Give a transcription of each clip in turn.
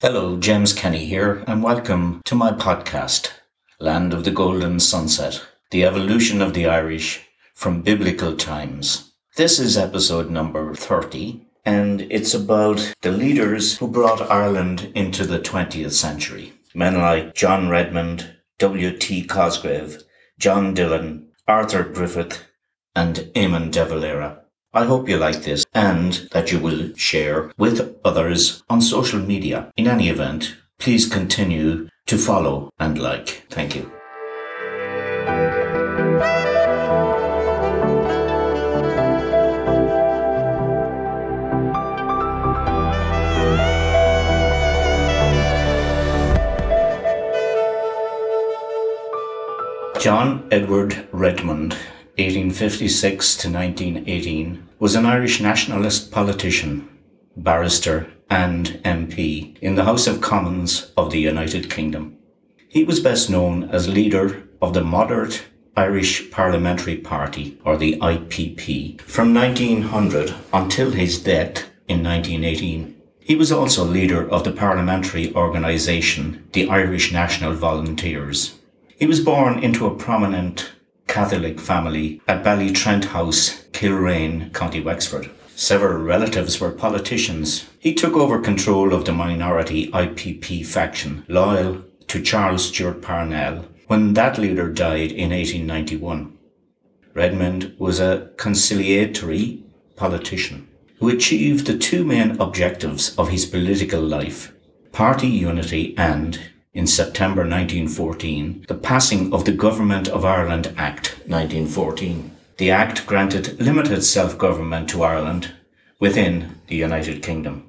Hello, James Kenny here, and welcome to my podcast, Land of the Golden Sunset The Evolution of the Irish from Biblical Times. This is episode number 30, and it's about the leaders who brought Ireland into the 20th century. Men like John Redmond, W.T. Cosgrave, John Dillon, Arthur Griffith, and Eamon de Valera. I hope you like this and that you will share with others on social media. In any event, please continue to follow and like. Thank you. John Edward Redmond 1856 to 1918, was an Irish nationalist politician, barrister, and MP in the House of Commons of the United Kingdom. He was best known as leader of the moderate Irish Parliamentary Party, or the IPP, from 1900 until his death in 1918. He was also leader of the parliamentary organisation, the Irish National Volunteers. He was born into a prominent Catholic family at Ballytrent House, Kilrane, County Wexford. Several relatives were politicians. He took over control of the minority IPP faction, loyal to Charles Stewart Parnell, when that leader died in 1891. Redmond was a conciliatory politician who achieved the two main objectives of his political life party unity and, in September 1914 the passing of the Government of Ireland Act 1914. The Act granted limited self-government to Ireland within the United Kingdom.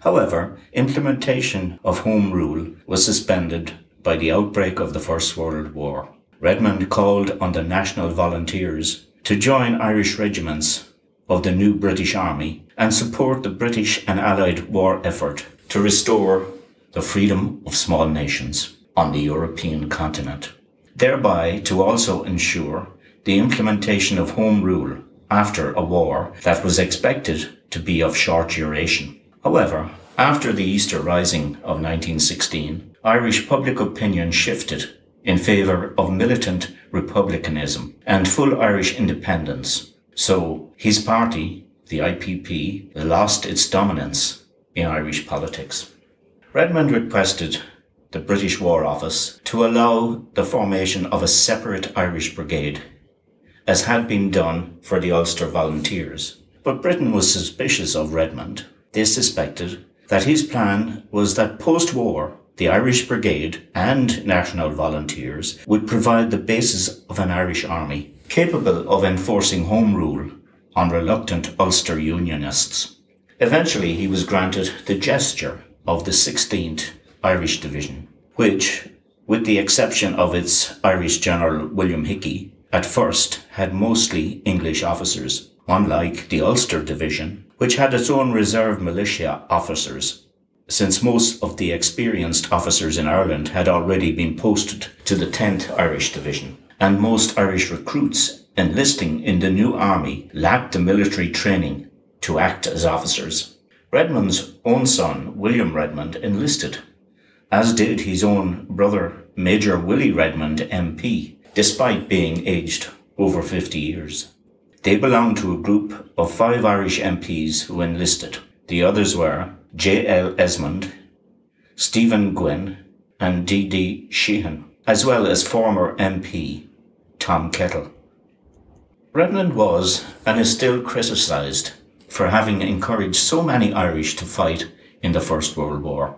However, implementation of Home Rule was suspended by the outbreak of the First World War. Redmond called on the National Volunteers to join Irish regiments of the new British Army and support the British and Allied war effort to restore the freedom of small nations on the European continent, thereby to also ensure the implementation of home rule after a war that was expected to be of short duration. However, after the Easter Rising of 1916, Irish public opinion shifted in favour of militant republicanism and full Irish independence. So his party, the IPP, lost its dominance in Irish politics. Redmond requested the British War Office to allow the formation of a separate Irish brigade, as had been done for the Ulster Volunteers. But Britain was suspicious of Redmond. They suspected that his plan was that post-war, the Irish Brigade and National Volunteers would provide the basis of an Irish army capable of enforcing Home Rule on reluctant Ulster Unionists. Eventually, he was granted the gesture of the 16th Irish Division, which, with the exception of its Irish General William Hickie, at first had mostly English officers, unlike the Ulster Division, which had its own reserve militia officers, since most of the experienced officers in Ireland had already been posted to the 10th Irish Division, and most Irish recruits enlisting in the new army lacked the military training to act as officers. Redmond's own son, William Redmond, enlisted, as did his own brother, Major Willie Redmond, MP, despite being aged over 50 years. They belonged to a group of five Irish MPs who enlisted. The others were J. L. Esmonde, Stephen Gwynn, and D. D. Sheehan, as well as former MP Tom Kettle. Redmond was and is still criticised for having encouraged so many Irish to fight in the First World War.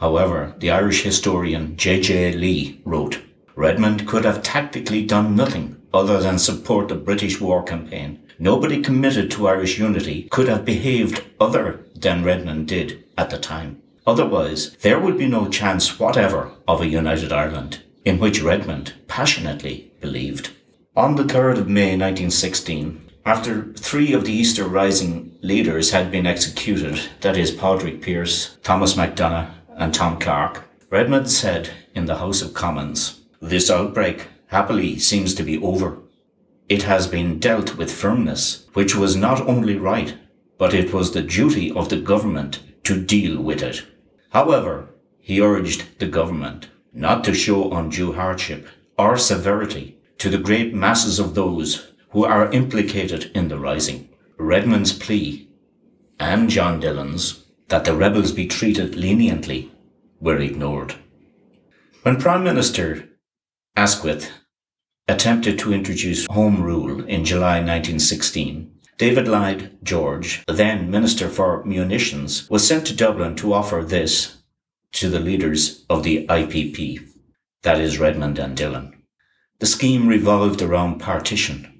However, the Irish historian J.J. Lee wrote, Redmond could have tactically done nothing other than support the British war campaign. Nobody committed to Irish unity could have behaved other than Redmond did at the time. Otherwise, there would be no chance whatever of a united Ireland, in which Redmond passionately believed. On the 3rd of May 1916, after three of the Easter Rising leaders had been executed, that is, Padraig Pearse, Thomas MacDonagh, and Tom Clarke, Redmond said in the House of Commons, This outbreak, happily, seems to be over. It has been dealt with firmness, which was not only right, but it was the duty of the government to deal with it. However, he urged the government not to show undue hardship or severity to the great masses of those who are implicated in the rising. Redmond's plea and John Dillon's that the rebels be treated leniently were ignored. When Prime Minister Asquith attempted to introduce Home Rule in July 1916, David Lloyd George, then Minister for Munitions, was sent to Dublin to offer this to the leaders of the IPP, that is Redmond and Dillon. The scheme revolved around partition,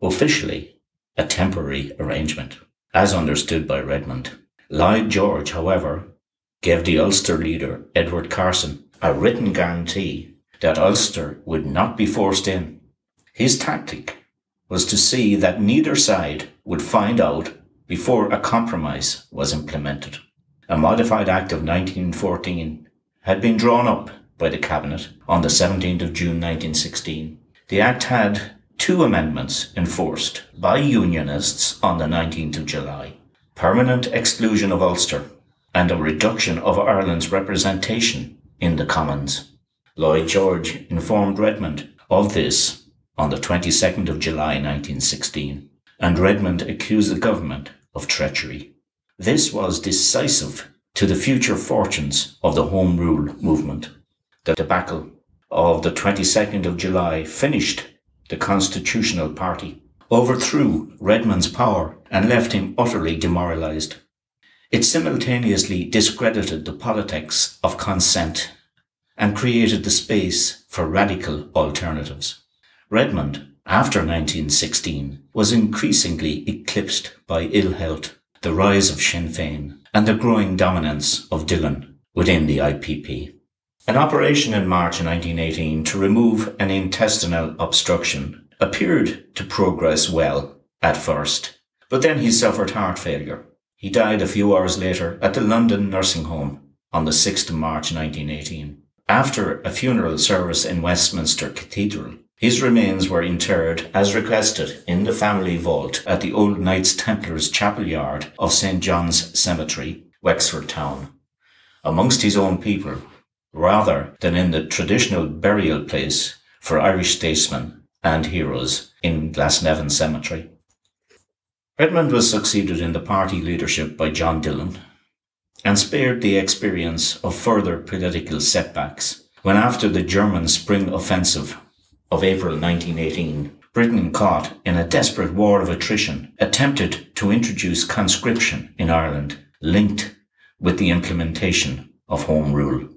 officially a temporary arrangement, as understood by Redmond. Lloyd George, however, gave the Ulster leader, Edward Carson, a written guarantee that Ulster would not be forced in. His tactic was to see that neither side would find out before a compromise was implemented. A modified Act of 1914 had been drawn up by the Cabinet on the 17th of June 1916. The Act had two amendments enforced by Unionists on the 19th of July. Permanent exclusion of Ulster and a reduction of Ireland's representation in the Commons. Lloyd George informed Redmond of this on the 22nd of July 1916, and Redmond accused the government of treachery. This was decisive to the future fortunes of the Home Rule movement. The debacle of the 22nd of July finished the Constitutional Party, overthrew Redmond's power and left him utterly demoralized. It simultaneously discredited the politics of consent and created the space for radical alternatives. Redmond, after 1916, was increasingly eclipsed by ill health, the rise of Sinn Féin, and the growing dominance of Dillon within the IPP. An operation in March 1918 to remove an intestinal obstruction appeared to progress well at first, but then he suffered heart failure. He died a few hours later at the London nursing home on the 6th of March 1918. After a funeral service in Westminster Cathedral, his remains were interred as requested in the family vault at the old Knights Templars chapel yard of St. John's Cemetery, Wexford Town, amongst his own people, rather than in the traditional burial place for Irish statesmen and heroes in Glasnevin Cemetery. Redmond was succeeded in the party leadership by John Dillon, and spared the experience of further political setbacks when after the German spring offensive of April 1918, Britain caught in a desperate war of attrition attempted to introduce conscription in Ireland linked with the implementation of Home Rule.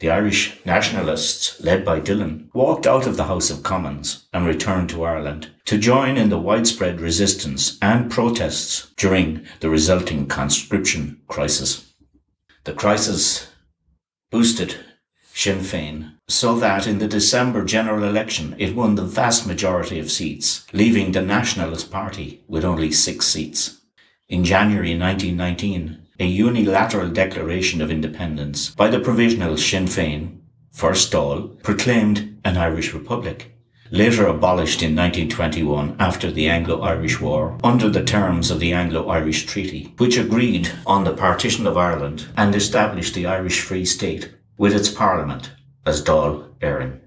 The Irish nationalists, led by Dillon, walked out of the House of Commons and returned to Ireland to join in the widespread resistance and protests during the resulting conscription crisis. The crisis boosted Sinn Féin so that in the December general election it won the vast majority of seats, leaving the Nationalist Party with only six seats. In January 1919, a unilateral declaration of independence by the provisional Sinn Féin, first Dáil, proclaimed an Irish Republic, later abolished in 1921 after the Anglo-Irish War under the terms of the Anglo-Irish Treaty, which agreed on the partition of Ireland and established the Irish Free State with its parliament as Dáil Éireann.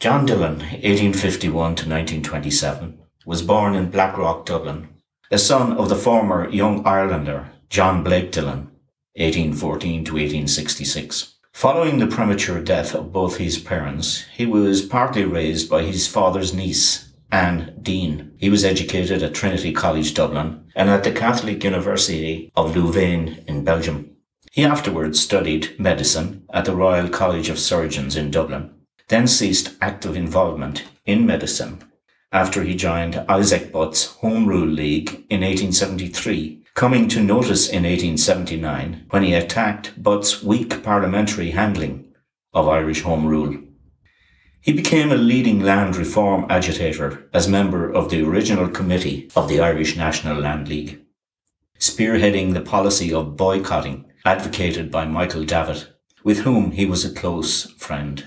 John Dillon, 1851 to 1927, was born in Blackrock, Dublin, a son of the former Young Irelander John Blake Dillon, 1814 to 1866. Following the premature death of both his parents, he was partly raised by his father's niece, Anne Dean. He was educated at Trinity College Dublin and at the Catholic University of Louvain in Belgium. He afterwards studied medicine at the Royal College of Surgeons in Dublin, then ceased active involvement in medicine after he joined Isaac Butt's Home Rule League in 1873 coming to notice in 1879 when he attacked Butt's weak parliamentary handling of Irish Home Rule. He became a leading land reform agitator as member of the original committee of the Irish National Land League, spearheading the policy of boycotting advocated by Michael Davitt, with whom he was a close friend.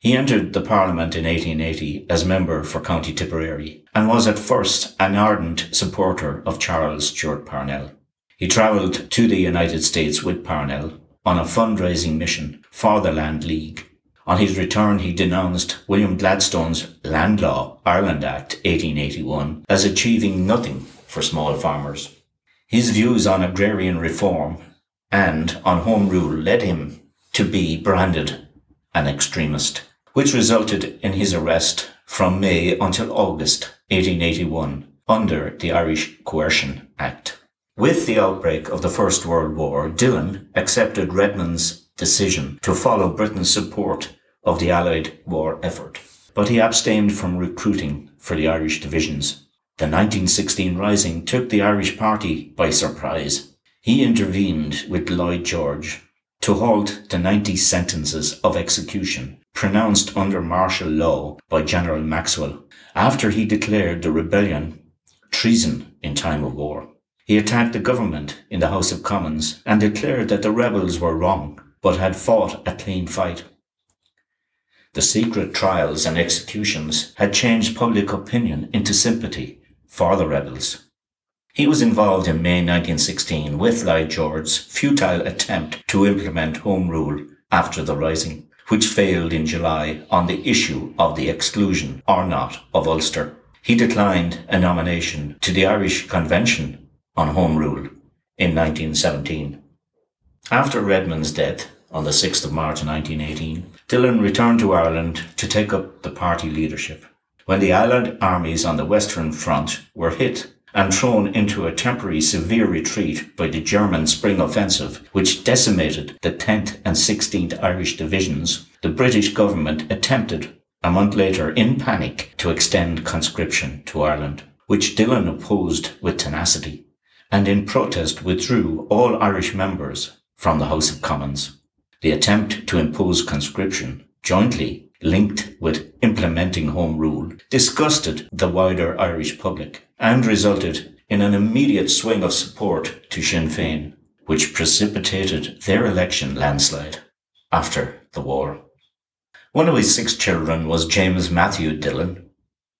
He entered the Parliament in 1880 as member for County Tipperary and was at first an ardent supporter of Charles Stewart Parnell. He travelled to the United States with Parnell on a fundraising mission for the Land League. On his return, he denounced William Gladstone's Land Law Ireland Act 1881 as achieving nothing for small farmers. His views on agrarian reform and on Home Rule led him to be branded an extremist, which resulted in his arrest from May until August 1881 under the Irish Coercion Act. With the outbreak of the First World War, Dillon accepted Redmond's decision to follow Britain's support of the Allied war effort, but he abstained from recruiting for the Irish divisions. The 1916 Rising took the Irish party by surprise he intervened with Lloyd George to halt the 90 sentences of execution pronounced under martial law by General Maxwell after he declared the rebellion treason in time of war. He attacked the government in the House of Commons and declared that the rebels were wrong, but had fought a clean fight. The secret trials and executions had changed public opinion into sympathy for the rebels. He was involved in May 1916 with Lloyd George's futile attempt to implement Home Rule after the Rising, which failed in July on the issue of the exclusion or not of Ulster. He declined a nomination to the Irish Convention on Home Rule in 1917. After Redmond's death on the 6th of March 1918, Dillon returned to Ireland to take up the party leadership. When the Allied armies on the Western Front were hit and thrown into a temporary severe retreat by the German spring offensive, which decimated the 10th and 16th Irish divisions, the British government attempted, a month later, in panic, to extend conscription to Ireland, which Dillon opposed with tenacity, and in protest withdrew all Irish members from the House of Commons. The attempt to impose conscription jointly linked with implementing Home Rule disgusted the wider Irish public and resulted in an immediate swing of support to Sinn Féin, which precipitated their election landslide after the war. One of his six children was James Matthew Dillon,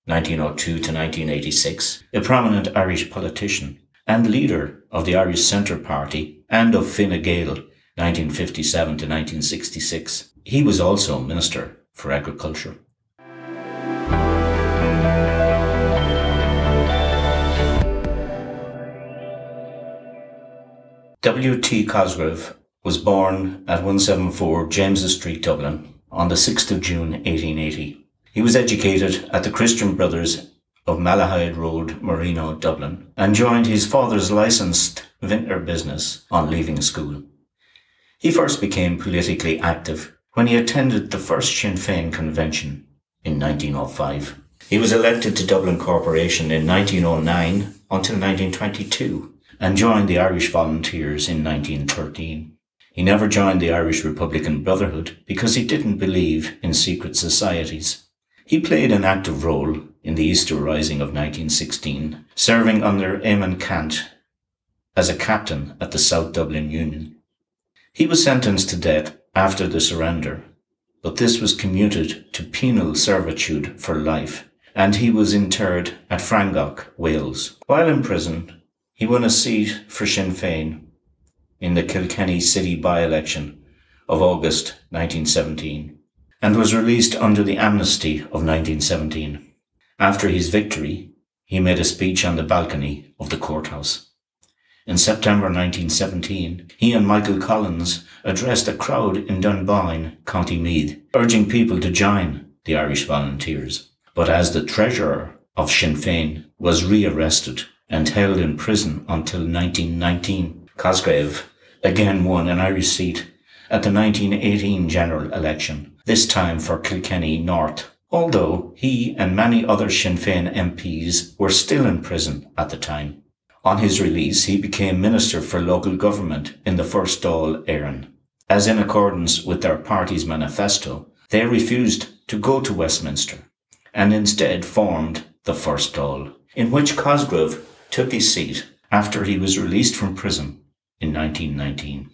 1902 to 1986, a prominent Irish politician and leader of the Irish Centre Party and of Fine Gael, 1957 to 1966. He was also Minister for Agriculture. W. T. Cosgrave was born at 174 James's Street, Dublin, on the 6th of June 1880. He was educated at the Christian Brothers of Malahide Road, Marino, Dublin, and joined his father's licensed vintner business on leaving school. He first became politically active when he attended the first Sinn Féin convention in 1905. He was elected to Dublin Corporation in 1909 until 1922 and joined the Irish Volunteers in 1913. He never joined the Irish Republican Brotherhood because he didn't believe in secret societies. He played an active role in the Easter Rising of 1916, serving under Eamon Ceannt as a captain at the South Dublin Union. He was sentenced to death after the surrender, but this was commuted to penal servitude for life, and he was interred at Frongoch, Wales. While in prison, he won a seat for Sinn Féin in the Kilkenny city by-election of August 1917 and was released under the amnesty of 1917. After his victory, he made a speech on the balcony of the courthouse. In September 1917, he and Michael Collins addressed a crowd in Dunboyne, County Meath, urging people to join the Irish Volunteers. But as the treasurer of Sinn Féin was rearrested and held in prison until 1919, Cosgrave again won an Irish seat at the 1918 general election, this time for Kilkenny North, although he and many other Sinn Féin MPs were still in prison at the time. On his release, he became Minister for Local Government in the First Dáil Éireann. As in accordance with their party's manifesto, they refused to go to Westminster and instead formed the First Dáil, in which Cosgrave took his seat after he was released from prison in 1919.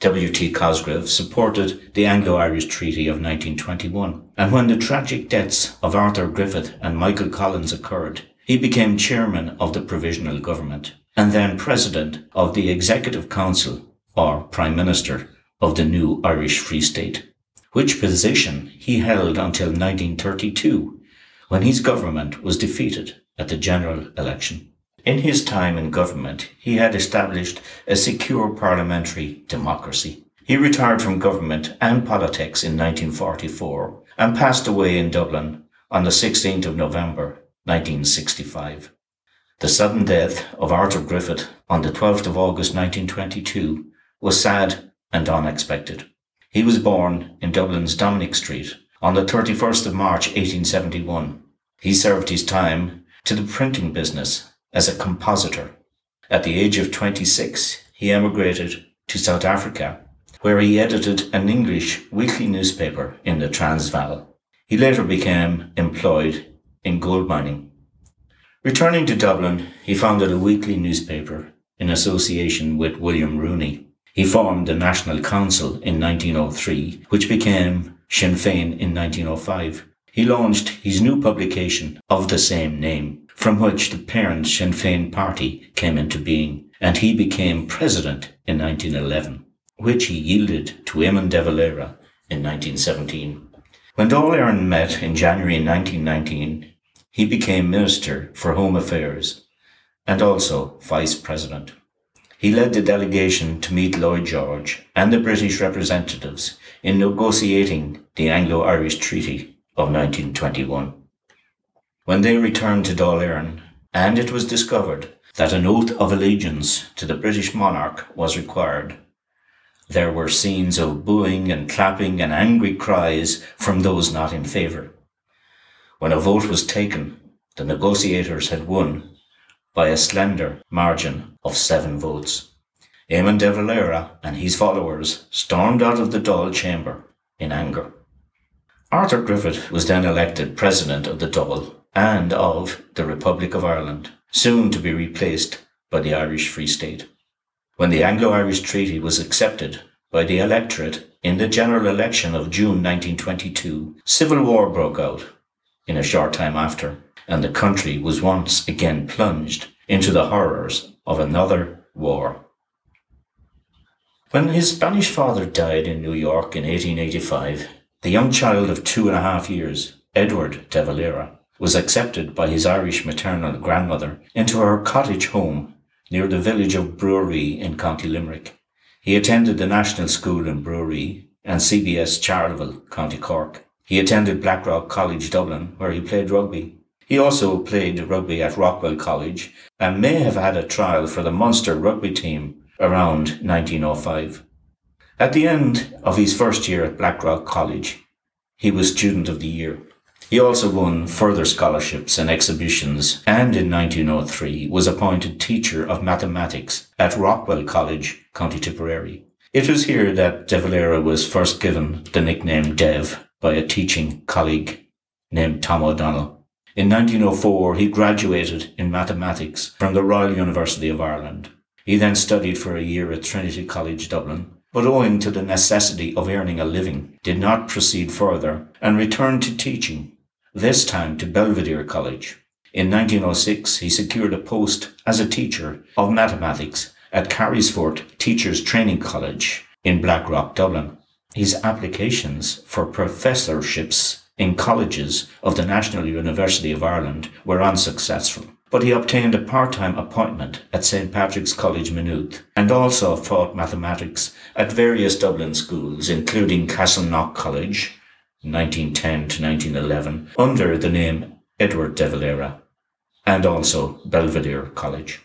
W.T. Cosgrave supported the Anglo-Irish Treaty of 1921, and when the tragic deaths of Arthur Griffith and Michael Collins occurred, he became chairman of the provisional government. and then President of the Executive Council or Prime Minister of the new Irish Free State, which position he held until 1932 when his government was defeated at the general election. In his time in government, he had established a secure parliamentary democracy. He retired from government and politics in 1944 and passed away in Dublin on the 16th of November 1965. The sudden death of Arthur Griffith on the 12th of August 1922 was sad and unexpected. He was born in Dublin's Dominic Street on the 31st of March 1871. He served his time to the printing business as a compositor. At the age of 26, he emigrated to South Africa, where he edited an English weekly newspaper in the Transvaal. He later became employed in gold mining. Returning to Dublin, he founded a weekly newspaper in association with William Rooney. He formed the National Council in 1903, which became Sinn Féin in 1905. He launched his new publication of the same name, from which the parent Sinn Féin party came into being, and he became president in 1911, which he yielded to Eamon de Valera in 1917. When Dáil Éireann met in January 1919, he became Minister for Home Affairs and also Vice President. He led the delegation to meet Lloyd George and the British representatives in negotiating the Anglo-Irish Treaty of 1921. When they returned to Dáil and it was discovered that an oath of allegiance to the British monarch was required, there were scenes of booing and clapping and angry cries from those not in favour. When a vote was taken, the negotiators had won by a slender margin of seven votes. Eamon de Valera and his followers stormed out of the Dáil chamber in anger. Arthur Griffith was then elected President of the Dáil and of the Republic of Ireland, soon to be replaced by the Irish Free State. When the Anglo-Irish Treaty was accepted by the electorate in the general election of June 1922, civil war broke out in a short time after, and the country was once again plunged into the horrors of another war. When his Spanish father died in New York in 1885, the young child of two and a half years, Edward de Valera, was accepted by his Irish maternal grandmother into her cottage home near the village of Bruree in County Limerick. He attended the National School in Bruree and CBS Charleville, County Cork. He attended Blackrock College Dublin, where he played rugby. He also played rugby at Rockwell College and may have had a trial for the Munster rugby team around 1905. At the end of his first year at Blackrock College, he was Student of the Year. He also won further scholarships and exhibitions and in 1903 was appointed Teacher of Mathematics at Rockwell College, County Tipperary. It was here that De Valera was first given the nickname Dev by a teaching colleague named Tom O'Donnell. In 1904, he graduated in mathematics from the Royal University of Ireland. He then studied for a year at Trinity College Dublin, but owing to the necessity of earning a living, did not proceed further and returned to teaching, this time to Belvedere College. In 1906, he secured a post as a teacher of mathematics at Carysfort Teachers Training College in Blackrock, Dublin. His applications for professorships in colleges of the National University of Ireland were unsuccessful, but he obtained a part-time appointment at St. Patrick's College Maynooth and also taught mathematics at various Dublin schools, including Castleknock College, 1910 to 1911, under the name Edward de Valera, and also Belvedere College.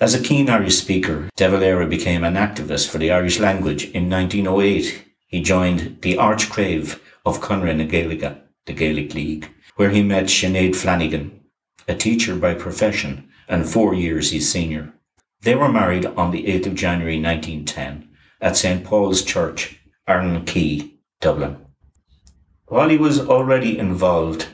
As a keen Irish speaker, De Valera became an activist for the Irish language in 1908 he joined the Archcrave of Conradh na Gaeilge, the Gaelic League, where he met Sinead Flanagan, a teacher by profession and four years his senior. They were married on the 8th of January 1910 at St. Paul's Church, Quay, Dublin. While he was already involved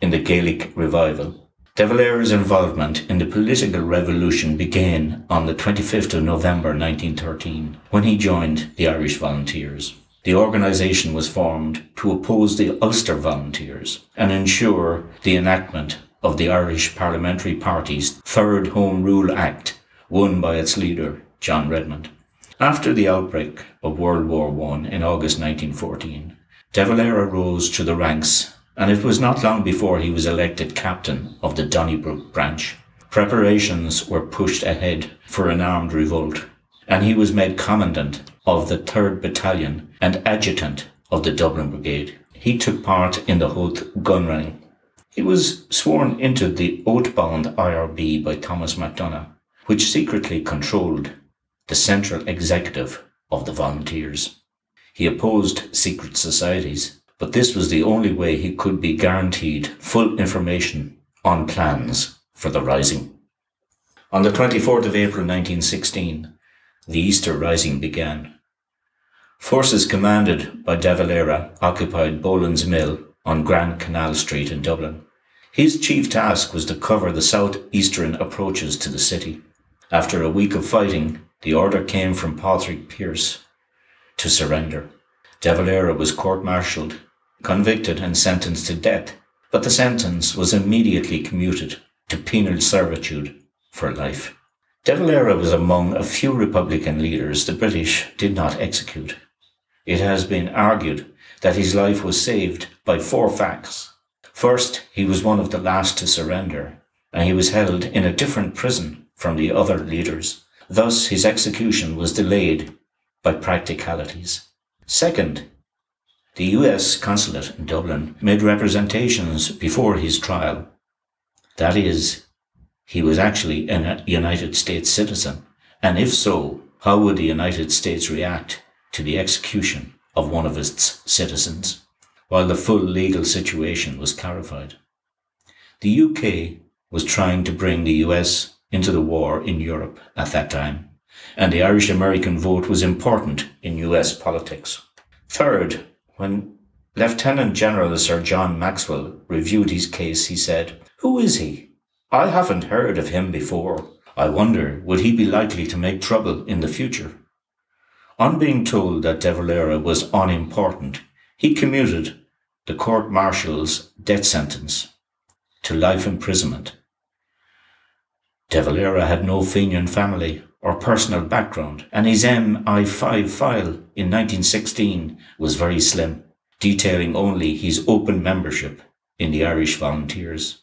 in the Gaelic revival, De Valera's involvement in the political revolution began on the 25th of November 1913 when he joined the Irish Volunteers. The organisation was formed to oppose the Ulster Volunteers and ensure the enactment of the Irish Parliamentary Party's Third Home Rule Act won by its leader, John Redmond. After the outbreak of World War I in August 1914, De Valera rose to the ranks, and it was not long before he was elected captain of the Donnybrook branch. Preparations were pushed ahead for an armed revolt, and he was made commandant of the 3rd Battalion and adjutant of the Dublin Brigade. He took part in the Howth gun running. He was sworn into the oath-bound IRB by Thomas MacDonagh, which secretly controlled the central executive of the volunteers. He opposed secret societies, but this was the only way he could be guaranteed full information on plans for the rising. On the 24th of April 1916, the Easter Rising began. Forces commanded by De Valera occupied Boland's Mill on Grand Canal Street in Dublin. His chief task was to cover the southeastern approaches to the city. After a week of fighting, the order came from Patrick Pearse to surrender. De Valera was court-martialed, convicted and sentenced to death, but the sentence was immediately commuted to penal servitude for life. De Valera was among a few Republican leaders the British did not execute. It has been argued that his life was saved by four facts. First, he was one of the last to surrender, and he was held in a different prison from the other leaders. Thus, his execution was delayed by practicalities. Second, the US consulate in Dublin made representations before his trial. That is, he was actually a United States citizen, and if so, how would the United States react to the execution of one of its citizens, while the full legal situation was clarified? The UK was trying to bring the US into the war in Europe at that time, and the Irish American vote was important in US politics. Third, when Lieutenant General Sir John Maxwell reviewed his case, he said, Who is he? I haven't heard of him before. I wonder, would he be likely to make trouble in the future? On being told that De Valera was unimportant, he commuted the court martial's death sentence to life imprisonment De Valera had no Fenian family or personal background, and his MI5 file in 1916 was very slim, detailing only his open membership in the Irish Volunteers.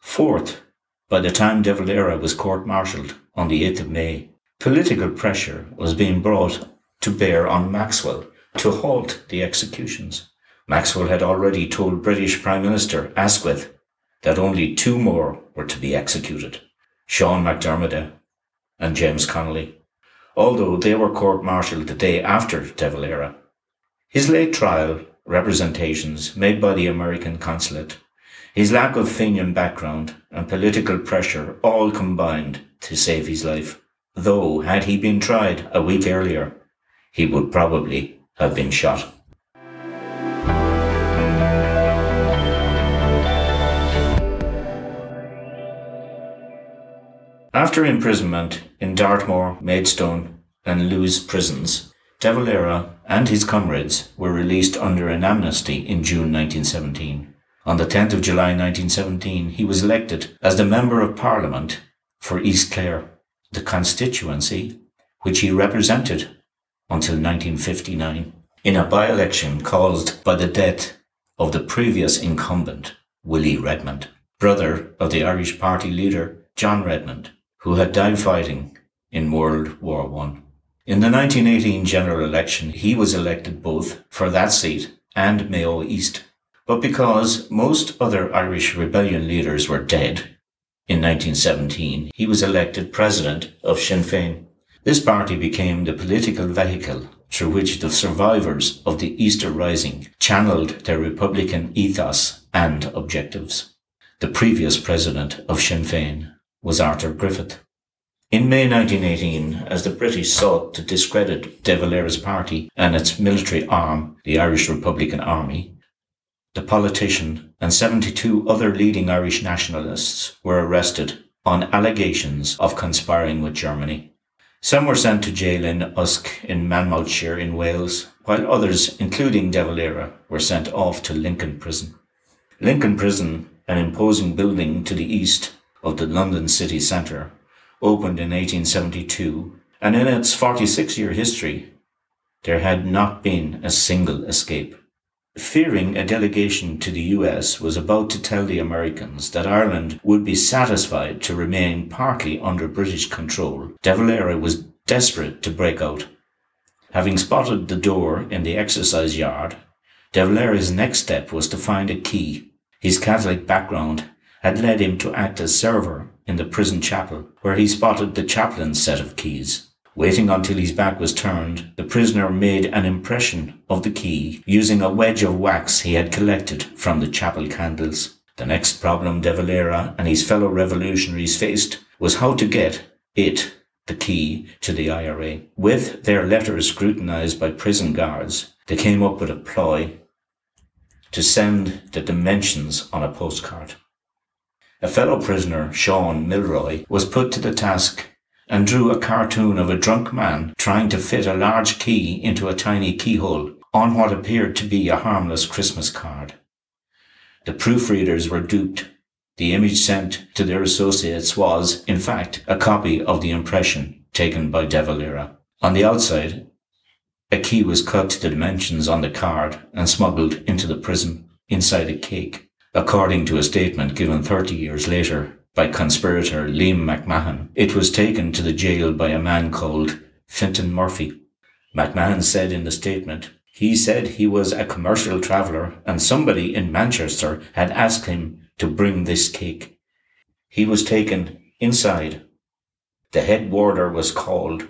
Fourth, by the time De Valera was court-martialed on the 8th of May, political pressure was being brought to bear on Maxwell to halt the executions. Maxwell had already told British Prime Minister Asquith that only two more were to be executed. Sean McDermott and James Connolly, although they were court-martialed the day after De Valera. His late trial representations made by the American consulate, his lack of Fenian background and political pressure all combined to save his life, though had he been tried a week earlier, he would probably have been shot. After imprisonment in Dartmoor, Maidstone, and Lewes prisons, De Valera and his comrades were released under an amnesty in June 1917. On the 10th of July 1917, he was elected as the Member of Parliament for East Clare, the constituency which he represented until 1959, in a by-election caused by the death of the previous incumbent, Willie Redmond, brother of the Irish party leader John Redmond who had died fighting in World War I. In the 1918 general election, he was elected both for that seat and Mayo East. But because most other Irish rebellion leaders were dead in 1917, he was elected president of Sinn Féin. This party became the political vehicle through which the survivors of the Easter Rising channeled their Republican ethos and objectives. The previous president of Sinn Féin was Arthur Griffith. In May 1918, as the British sought to discredit De Valera's party and its military arm, the Irish Republican Army, the politician and 72 other leading Irish nationalists were arrested on allegations of conspiring with Germany. Some were sent to jail in Usk in Monmouthshire in Wales, while others, including De Valera, were sent off to Lincoln Prison. Lincoln Prison, an imposing building to the east of the London city centre, opened in 1872, and in its 46 year history, there had not been a single escape. Fearing a delegation to the US was about to tell the Americans that Ireland would be satisfied to remain partly under British control, De Valera was desperate to break out. Having spotted the door in the exercise yard, De Valera's next step was to find a key. His Catholic background had led him to act as server in the prison chapel, where he spotted the chaplain's set of keys. Waiting until his back was turned, the prisoner made an impression of the key using a wedge of wax he had collected from the chapel candles. The next problem De Valera and his fellow revolutionaries faced was how to get it, the key, to the IRA. With their letters scrutinized by prison guards, they came up with a ploy to send the dimensions on a postcard. A fellow prisoner, Sean Milroy, was put to the task and drew a cartoon of a drunk man trying to fit a large key into a tiny keyhole on what appeared to be a harmless Christmas card. The proofreaders were duped. The image sent to their associates was, in fact, a copy of the impression taken by De Valera. On the outside, a key was cut to the dimensions on the card and smuggled into the prison inside a cake, according to a statement given 30 years later by conspirator Liam McMahon, it was taken to the jail by a man called Fintan Murphy. McMahon said in the statement, he said he was a commercial traveller and somebody in Manchester had asked him to bring this cake. He was taken inside. The head warder was called,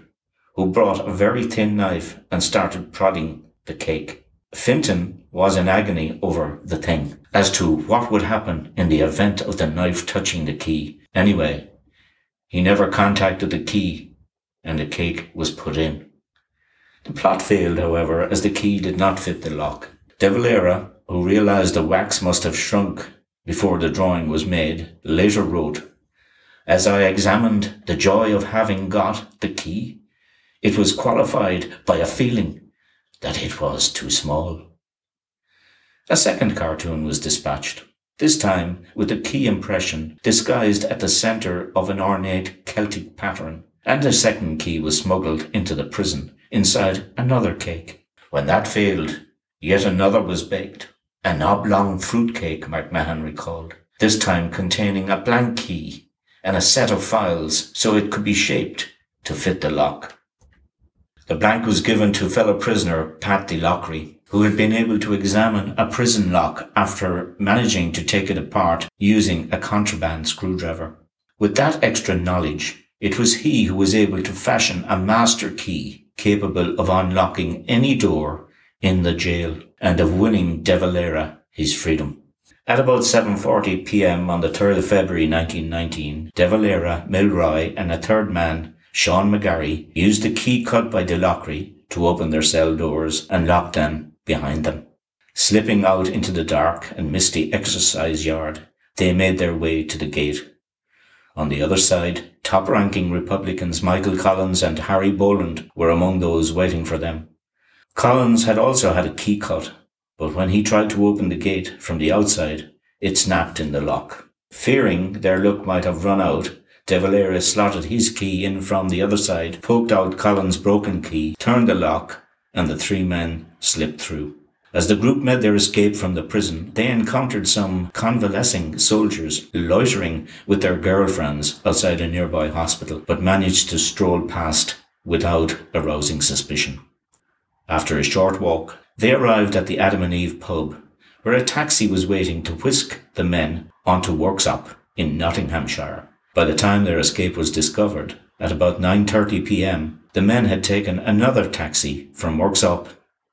who brought a very thin knife and started prodding the cake. Fintan was in agony over the thing as to what would happen in the event of the knife touching the key. Anyway, he never contacted the key and the cake was put in. The plot failed, however, as the key did not fit the lock. De Valera, who realized the wax must have shrunk before the drawing was made, later wrote, As I examined the joy of having got the key, it was qualified by a feeling that it was too small. A second cartoon was dispatched, this time with a key impression disguised at the centre of an ornate Celtic pattern, and a second key was smuggled into the prison inside another cake. When that failed, yet another was baked, an oblong fruit cake, McMahon recalled, this time containing a blank key and a set of files so it could be shaped to fit the lock. The blank was given to fellow prisoner Pat De Loughry, who had been able to examine a prison lock after managing to take it apart using a contraband screwdriver. With that extra knowledge, it was he who was able to fashion a master key capable of unlocking any door in the jail and of winning De Valera his freedom. At about 7.40 p.m. on the 3rd of February 1919, De Valera, Milroy and a third man, Sean McGarry, used the key cut by De Loughry to open their cell doors and lock them behind them. Slipping out into the dark and misty exercise yard, they made their way to the gate. On the other side, top ranking Republicans Michael Collins and Harry Boland were among those waiting for them. Collins had also had a key cut, but when he tried to open the gate from the outside, it snapped in the lock. Fearing their luck might have run out, De Valera slotted his key in from the other side, poked out Collins' broken key, turned the lock, and the three men slipped through. As the group made their escape from the prison, they encountered some convalescing soldiers loitering with their girlfriends outside a nearby hospital, but managed to stroll past without arousing suspicion. After a short walk, they arrived at the Adam and Eve pub, where a taxi was waiting to whisk the men onto Worksop in Nottinghamshire. By the time their escape was discovered, at about 9.30 p.m., the men had taken another taxi from Worksop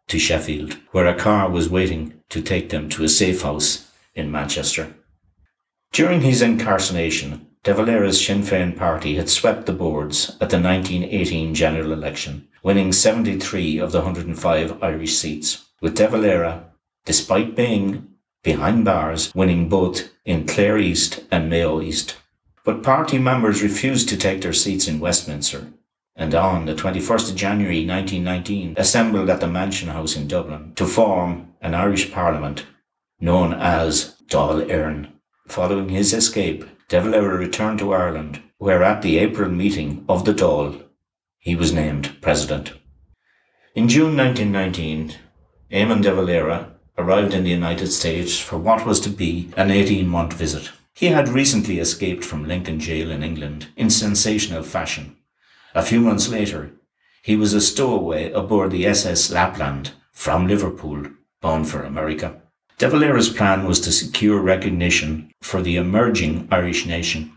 to Sheffield, where a car was waiting to take them to a safe house in Manchester. During his incarceration, De Valera's Sinn Féin party had swept the boards at the 1918 general election, winning 73 of the 105 Irish seats, with De Valera, despite being behind bars, winning both in Clare East and Mayo East. But party members refused to take their seats in Westminster, and on the 21st of January 1919 assembled at the Mansion House in Dublin to form an Irish Parliament known as Dáil Éireann. Following his escape, De Valera returned to Ireland where at the April meeting of the Dáil, he was named president. In June 1919, Eamon de Valera arrived in the United States for what was to be an 18 month visit. He had recently escaped from Lincoln Jail in England in sensational fashion. A few months later, he was a stowaway aboard the SS Lapland from Liverpool, bound for America. De Valera's plan was to secure recognition for the emerging Irish nation,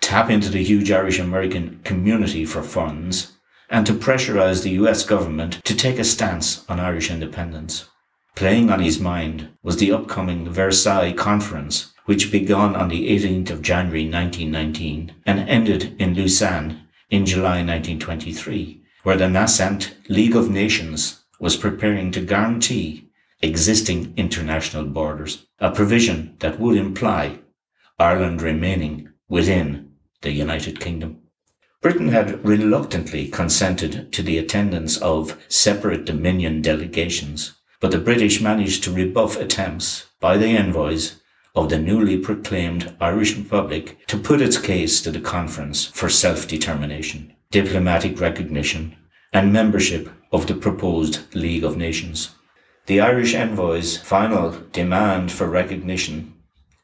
tap into the huge Irish American community for funds, and to pressurise the US government to take a stance on Irish independence. Playing on his mind was the upcoming Versailles Conference, which began on the 18th of January 1919 and ended in Lausanne in July 1923, where the nascent League of Nations was preparing to guarantee existing international borders, a provision that would imply Ireland remaining within the United Kingdom. Britain had reluctantly consented to the attendance of separate Dominion delegations, but the British managed to rebuff attempts by the envoys of the newly proclaimed Irish Republic to put its case to the conference for self-determination, diplomatic recognition, and membership of the proposed League of Nations. The Irish envoy's final demand for recognition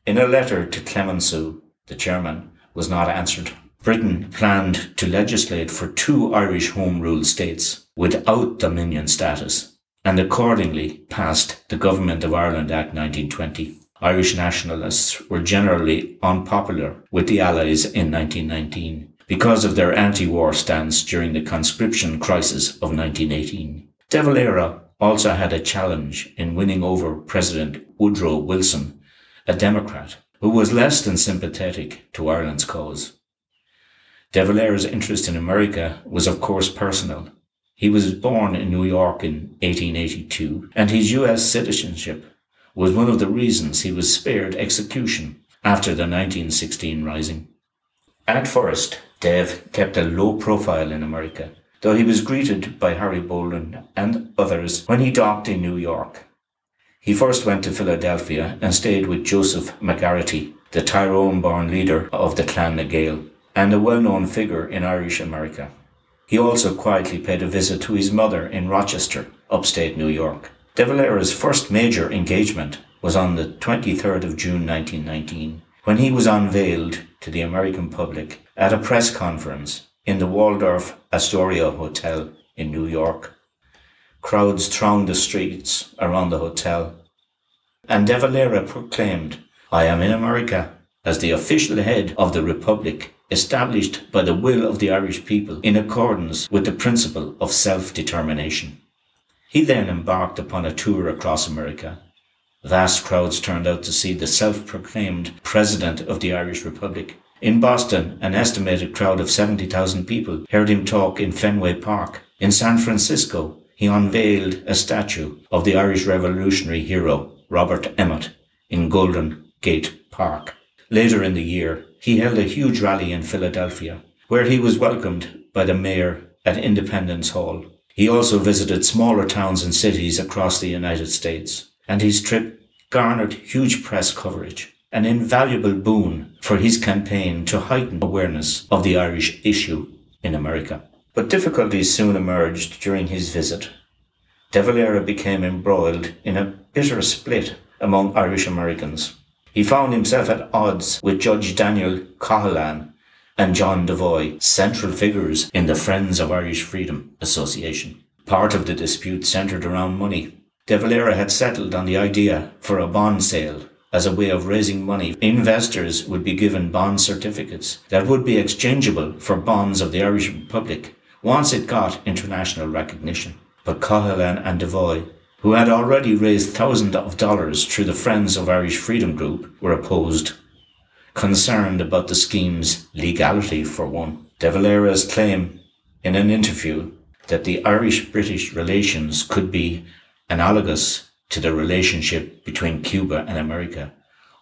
in a letter to Clemenceau, the chairman, was not answered. Britain planned to legislate for two Irish Home Rule states without Dominion status and accordingly passed the Government of Ireland Act 1920. Irish nationalists were generally unpopular with the Allies in 1919 because of their anti-war stance during the conscription crisis of 1918. De Valera also had a challenge in winning over President Woodrow Wilson, a Democrat, who was less than sympathetic to Ireland's cause. De Valera's interest in America was of course personal. He was born in New York in 1882 and his US citizenship was one of the reasons he was spared execution after the 1916 rising. At first, Dev kept a low profile in America, though he was greeted by Harry Boland and others when he docked in New York. He first went to Philadelphia and stayed with Joseph McGarrity, the Tyrone-born leader of the Clan na Gael and a well-known figure in Irish America. He also quietly paid a visit to his mother in Rochester, upstate New York. De Valera's first major engagement was on the 23rd of June 1919, when he was unveiled to the American public at a press conference in the Waldorf Astoria Hotel in New York. Crowds thronged the streets around the hotel, and De Valera proclaimed, I am in America as the official head of the Republic established by the will of the Irish people in accordance with the principle of self-determination. He then embarked upon a tour across America. Vast crowds turned out to see the self-proclaimed President of the Irish Republic. In Boston, an estimated crowd of 70,000 people heard him talk in Fenway Park. In San Francisco, he unveiled a statue of the Irish revolutionary hero, Robert Emmet, in Golden Gate Park. Later in the year, he held a huge rally in Philadelphia, where he was welcomed by the mayor at Independence Hall. He also visited smaller towns and cities across the United States, and his trip garnered huge press coverage, an invaluable boon for his campaign to heighten awareness of the Irish issue in America. But difficulties soon emerged during his visit. De Valera became embroiled in a bitter split among Irish Americans. He found himself at odds with Judge Daniel Cohalan and John Devoy, central figures in the Friends of Irish Freedom Association. Part of the dispute centred around money. De Valera had settled on the idea for a bond sale as a way of raising money. Investors would be given bond certificates that would be exchangeable for bonds of the Irish Republic once it got international recognition. But Cohalan and Devoy who had already raised thousands of dollars through the Friends of Irish Freedom Group, were opposed, concerned about the scheme's legality for one. De Valera's claim in an interview that the Irish-British relations could be analogous to the relationship between Cuba and America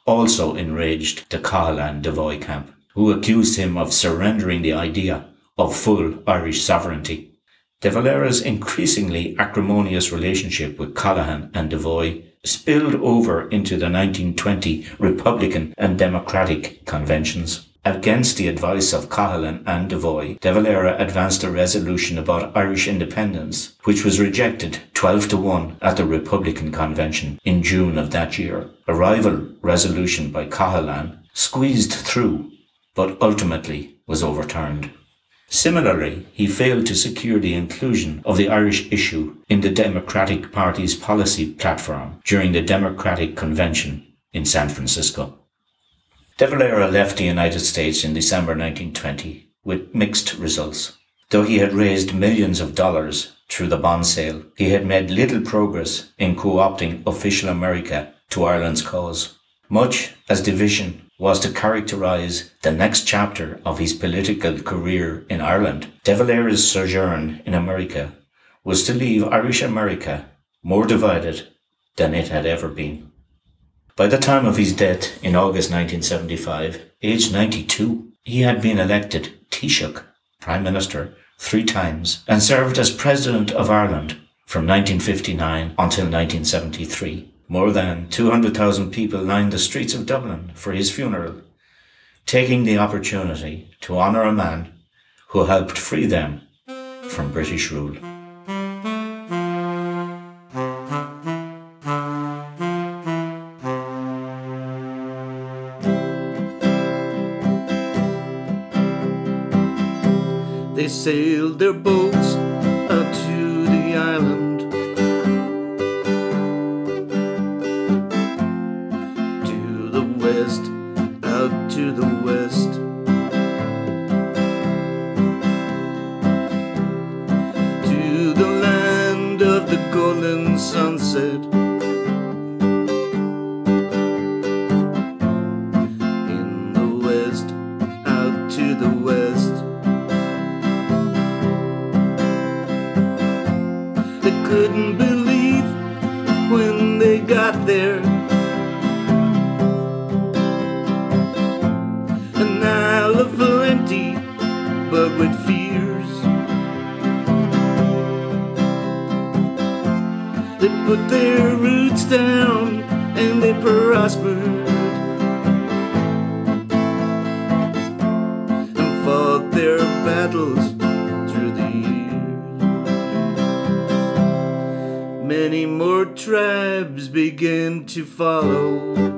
also enraged the Cohalan Devoy camp, who accused him of surrendering the idea of full Irish sovereignty. De Valera's increasingly acrimonious relationship with Callahan and Devoy spilled over into the 1920 Republican and Democratic conventions. Against the advice of Cohalan and Devoy, De Valera advanced a resolution about Irish independence, which was rejected 12 to 1 at the Republican Convention in June of that year. A rival resolution by Cohalan squeezed through, but ultimately was overturned. Similarly, he failed to secure the inclusion of the Irish issue in the Democratic Party's policy platform during the Democratic Convention in San Francisco. De Valera left the United States in December 1920 with mixed results. Though he had raised millions of dollars through the bond sale, he had made little progress in co-opting official America to Ireland's cause. Much as division was to characterize the next chapter of his political career in Ireland, De Valera's sojourn in America was to leave Irish America more divided than it had ever been. By the time of his death in August 1975, aged 92, he had been elected Taoiseach, Prime Minister, three times and served as President of Ireland from 1959 until 1973. More than 200,000 people lined the streets of Dublin for his funeral, taking the opportunity to honour a man who helped free them from British rule. They sailed their boats fears. They put their roots down and they prospered. And fought their battles through the years. Many more tribes begin to follow.